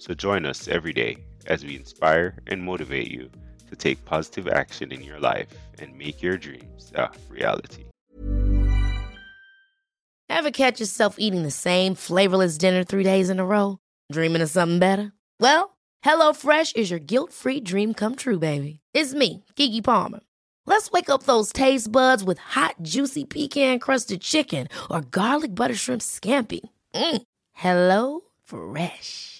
So join us every day as we inspire and motivate you to take positive action in your life and make your dreams a reality. Ever catch yourself eating the same flavorless dinner three days in a row? Dreaming of something better? Well, HelloFresh is your guilt free dream come true, baby. It's me, Keke Palmer. Let's wake up those taste buds with hot, juicy pecan crusted chicken or garlic butter shrimp scampi. Mm. Hello Fresh.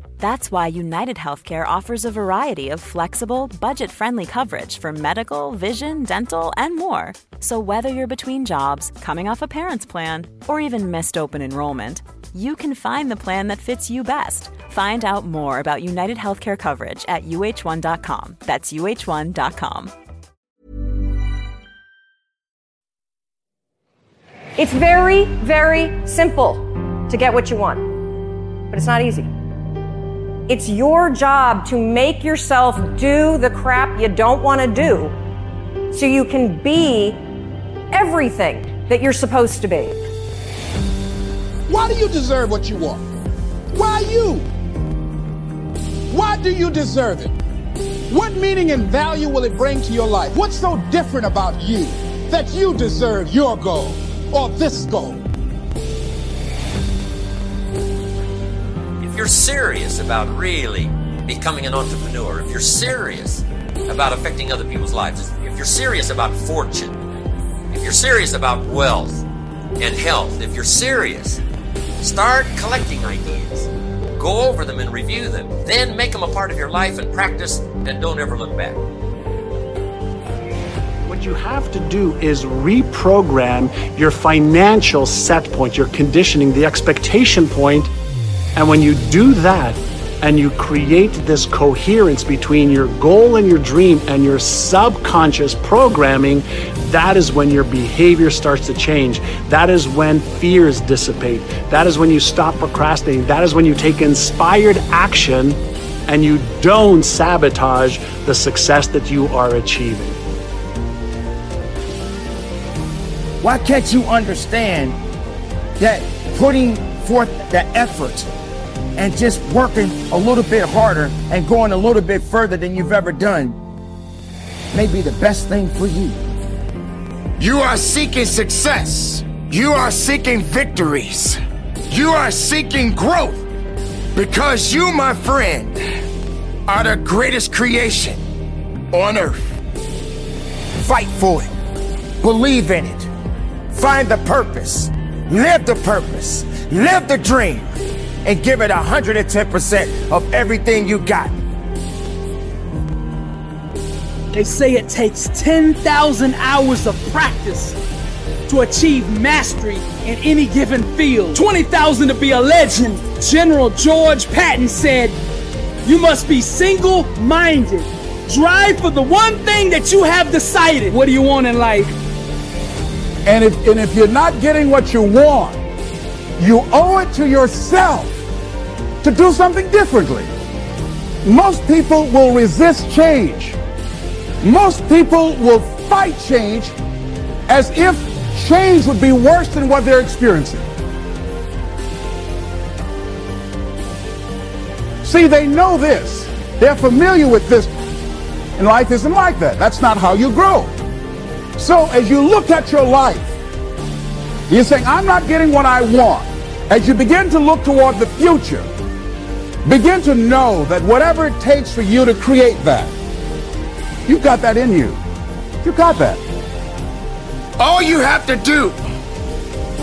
That's why United Healthcare offers a variety of flexible, budget friendly coverage for medical, vision, dental, and more. So, whether you're between jobs, coming off a parent's plan, or even missed open enrollment, you can find the plan that fits you best. Find out more about United Healthcare coverage at uh1.com. That's uh1.com. It's very, very simple to get what you want, but it's not easy. It's your job to make yourself do the crap you don't want to do so you can be everything that you're supposed to be. Why do you deserve what you want? Why you? Why do you deserve it? What meaning and value will it bring to your life? What's so different about you that you deserve your goal or this goal? You're serious about really becoming an entrepreneur, if you're serious about affecting other people's lives, if you're serious about fortune, if you're serious about wealth and health, if you're serious, start collecting ideas. Go over them and review them. Then make them a part of your life and practice and don't ever look back. What you have to do is reprogram your financial set point, your conditioning, the expectation point. And when you do that and you create this coherence between your goal and your dream and your subconscious programming, that is when your behavior starts to change. That is when fears dissipate. That is when you stop procrastinating. That is when you take inspired action and you don't sabotage the success that you are achieving. Why can't you understand that putting forth the effort and just working a little bit harder and going a little bit further than you've ever done may be the best thing for you? You are seeking success. You are seeking victories. You are seeking growth because you, my friend, are the greatest creation on earth. Fight for it. Believe in it. Find the purpose. Live the purpose. Live the dream. And give it 110% of everything you got. They say it takes 10,000 hours of practice to achieve mastery in any given field. 20,000 to be a legend. General George Patton said, You must be single minded. Drive for the one thing that you have decided. What do you want in life? And if, and if you're not getting what you want, you owe it to yourself to do something differently. Most people will resist change. Most people will fight change as if change would be worse than what they're experiencing. See, they know this. They're familiar with this. And life isn't like that. That's not how you grow. So as you look at your life, you're saying, I'm not getting what I want. As you begin to look toward the future, begin to know that whatever it takes for you to create that, you've got that in you. You've got that. All you have to do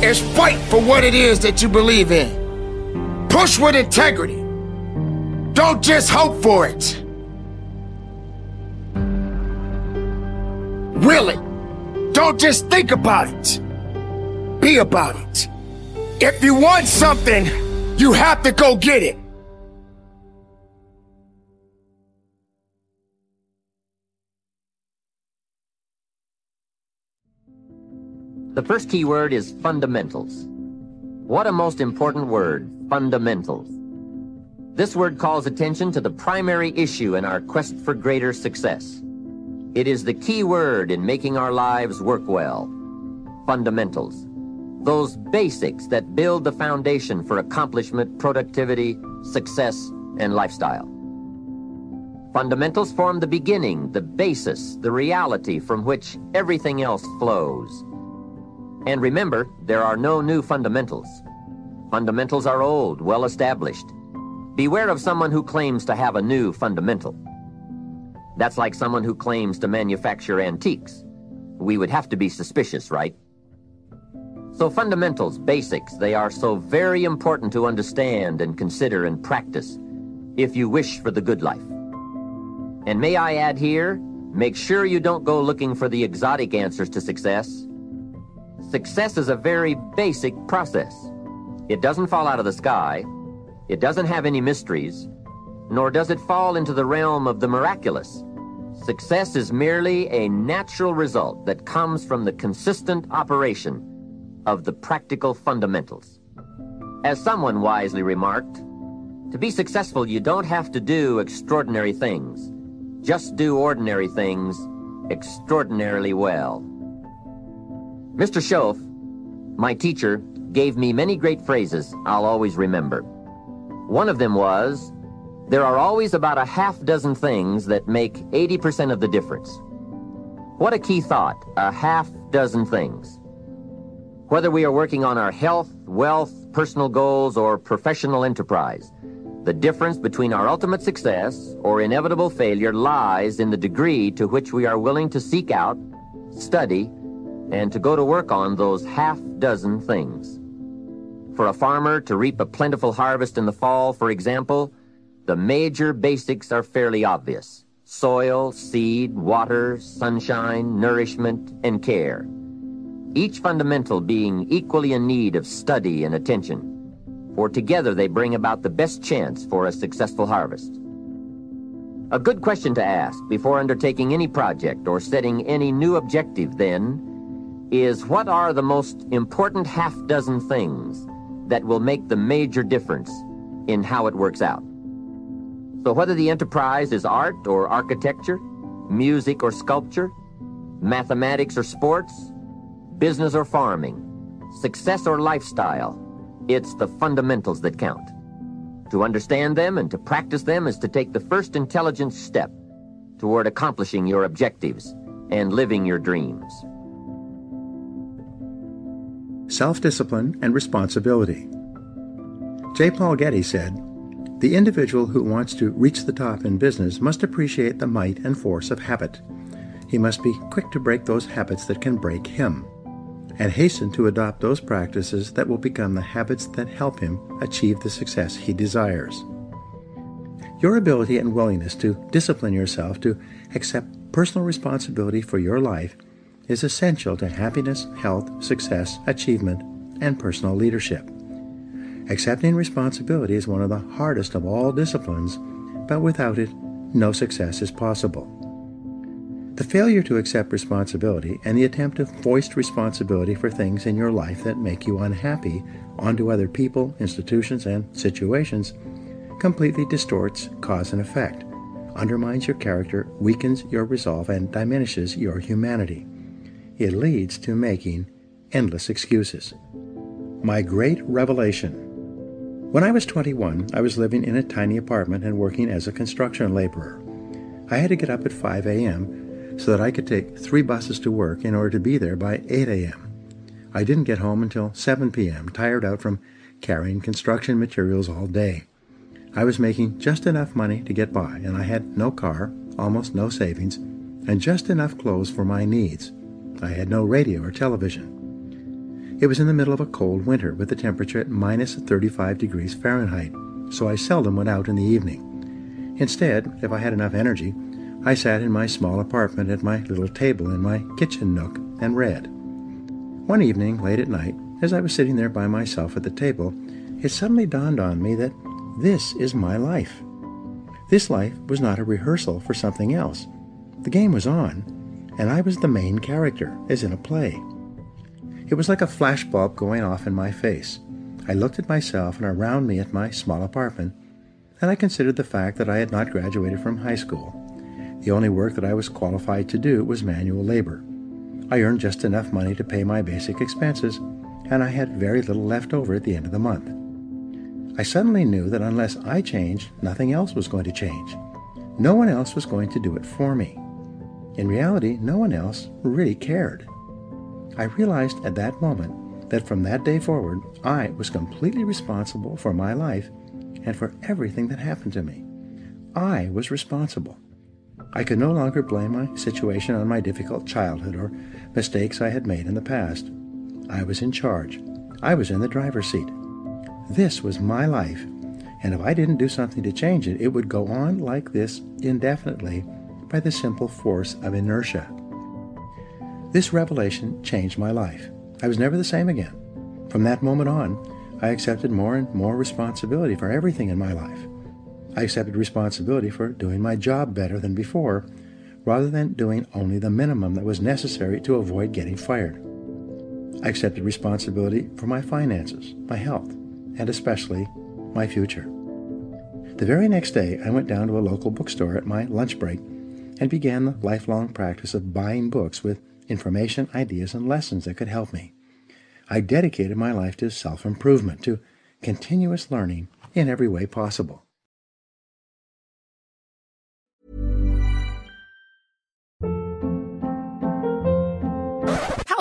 is fight for what it is that you believe in. Push with integrity. Don't just hope for it. Will it. Don't just think about it. Be about it. If you want something, you have to go get it. The first key word is fundamentals. What a most important word, fundamentals. This word calls attention to the primary issue in our quest for greater success. It is the key word in making our lives work well. Fundamentals. Those basics that build the foundation for accomplishment, productivity, success, and lifestyle. Fundamentals form the beginning, the basis, the reality from which everything else flows. And remember, there are no new fundamentals. Fundamentals are old, well established. Beware of someone who claims to have a new fundamental. That's like someone who claims to manufacture antiques. We would have to be suspicious, right? So fundamentals, basics, they are so very important to understand and consider and practice if you wish for the good life. And may I add here, make sure you don't go looking for the exotic answers to success. Success is a very basic process. It doesn't fall out of the sky. It doesn't have any mysteries, nor does it fall into the realm of the miraculous. Success is merely a natural result that comes from the consistent operation of the practical fundamentals. As someone wisely remarked, to be successful, you don't have to do extraordinary things. Just do ordinary things extraordinarily well. Mr. Shoaff, my teacher, gave me many great phrases I'll always remember. One of them was, there are always about a half dozen things that make 80% of the difference. What a key thought, a half dozen things. Whether we are working on our health, wealth, personal goals, or professional enterprise, the difference between our ultimate success or inevitable failure lies in the degree to which we are willing to seek out, study, and to go to work on those half dozen things. For a farmer to reap a plentiful harvest in the fall, for example, the major basics are fairly obvious. Soil, seed, water, sunshine, nourishment, and care. Each fundamental being equally in need of study and attention, for together they bring about the best chance for a successful harvest. A good question to ask before undertaking any project or setting any new objective, then, is what are the most important half dozen things that will make the major difference in how it works out? So whether the enterprise is art or architecture, music or sculpture, mathematics or sports, business or farming, success or lifestyle, it's the fundamentals that count. To understand them and to practice them is to take the first intelligent step toward accomplishing your objectives and living your dreams self discipline, and responsibility. J. Paul Getty said, The individual who wants to reach the top in business must appreciate the might and force of habit. He must be quick to break those habits that can break him, and hasten to adopt those practices that will become the habits that help him achieve the success he desires. Your ability and willingness to discipline yourself to accept personal responsibility for your life is essential to happiness, health, success, achievement, and personal leadership. Accepting responsibility is one of the hardest of all disciplines, but without it, no success is possible. The failure to accept responsibility and the attempt to foist responsibility for things in your life that make you unhappy onto other people, institutions, and situations completely distorts cause and effect, undermines your character, weakens your resolve, and diminishes your humanity. It leads to making endless excuses. My great revelation. When I was 21, I was living in a tiny apartment and working as a construction laborer. I had to get up at 5 a.m. so that I could take three buses to work in order to be there by 8 a.m. I didn't get home until 7 p.m., tired out from carrying construction materials all day. I was making just enough money to get by, and I had no car, almost no savings, and just enough clothes for my needs. I had no radio or television. It was in the middle of a cold winter with the temperature at minus 35 degrees Fahrenheit, so I seldom went out in the evening. Instead, if I had enough energy, I sat in my small apartment at my little table in my kitchen nook and read. One evening, late at night, as I was sitting there by myself at the table, it suddenly dawned on me that this is my life. This life was not a rehearsal for something else. The game was on, and I was the main character, as in a play. It was like a flashbulb going off in my face. I looked at myself and around me at my small apartment, and I considered the fact that I had not graduated from high school. The only work that I was qualified to do was manual labor. I earned just enough money to pay my basic expenses, and I had very little left over at the end of the month. I suddenly knew that unless I changed, nothing else was going to change. No one else was going to do it for me. In reality, no one else really cared. I realized at that moment that from that day forward, I was completely responsible for my life and for everything that happened to me. I was responsible. I could no longer blame my situation on my difficult childhood or mistakes I had made in the past. I was in charge. I was in the driver's seat. This was my life, and if I didn't do something to change it, it would go on like this indefinitely by the simple force of inertia. This revelation changed my life. I was never the same again. From that moment on, I accepted more and more responsibility for everything in my life. I accepted responsibility for doing my job better than before, rather than doing only the minimum that was necessary to avoid getting fired. I accepted responsibility for my finances, my health, and especially my future. The very next day, I went down to a local bookstore at my lunch break and began the lifelong practice of buying books with information, ideas, and lessons that could help me. I dedicated my life to self improvement, to continuous learning in every way possible.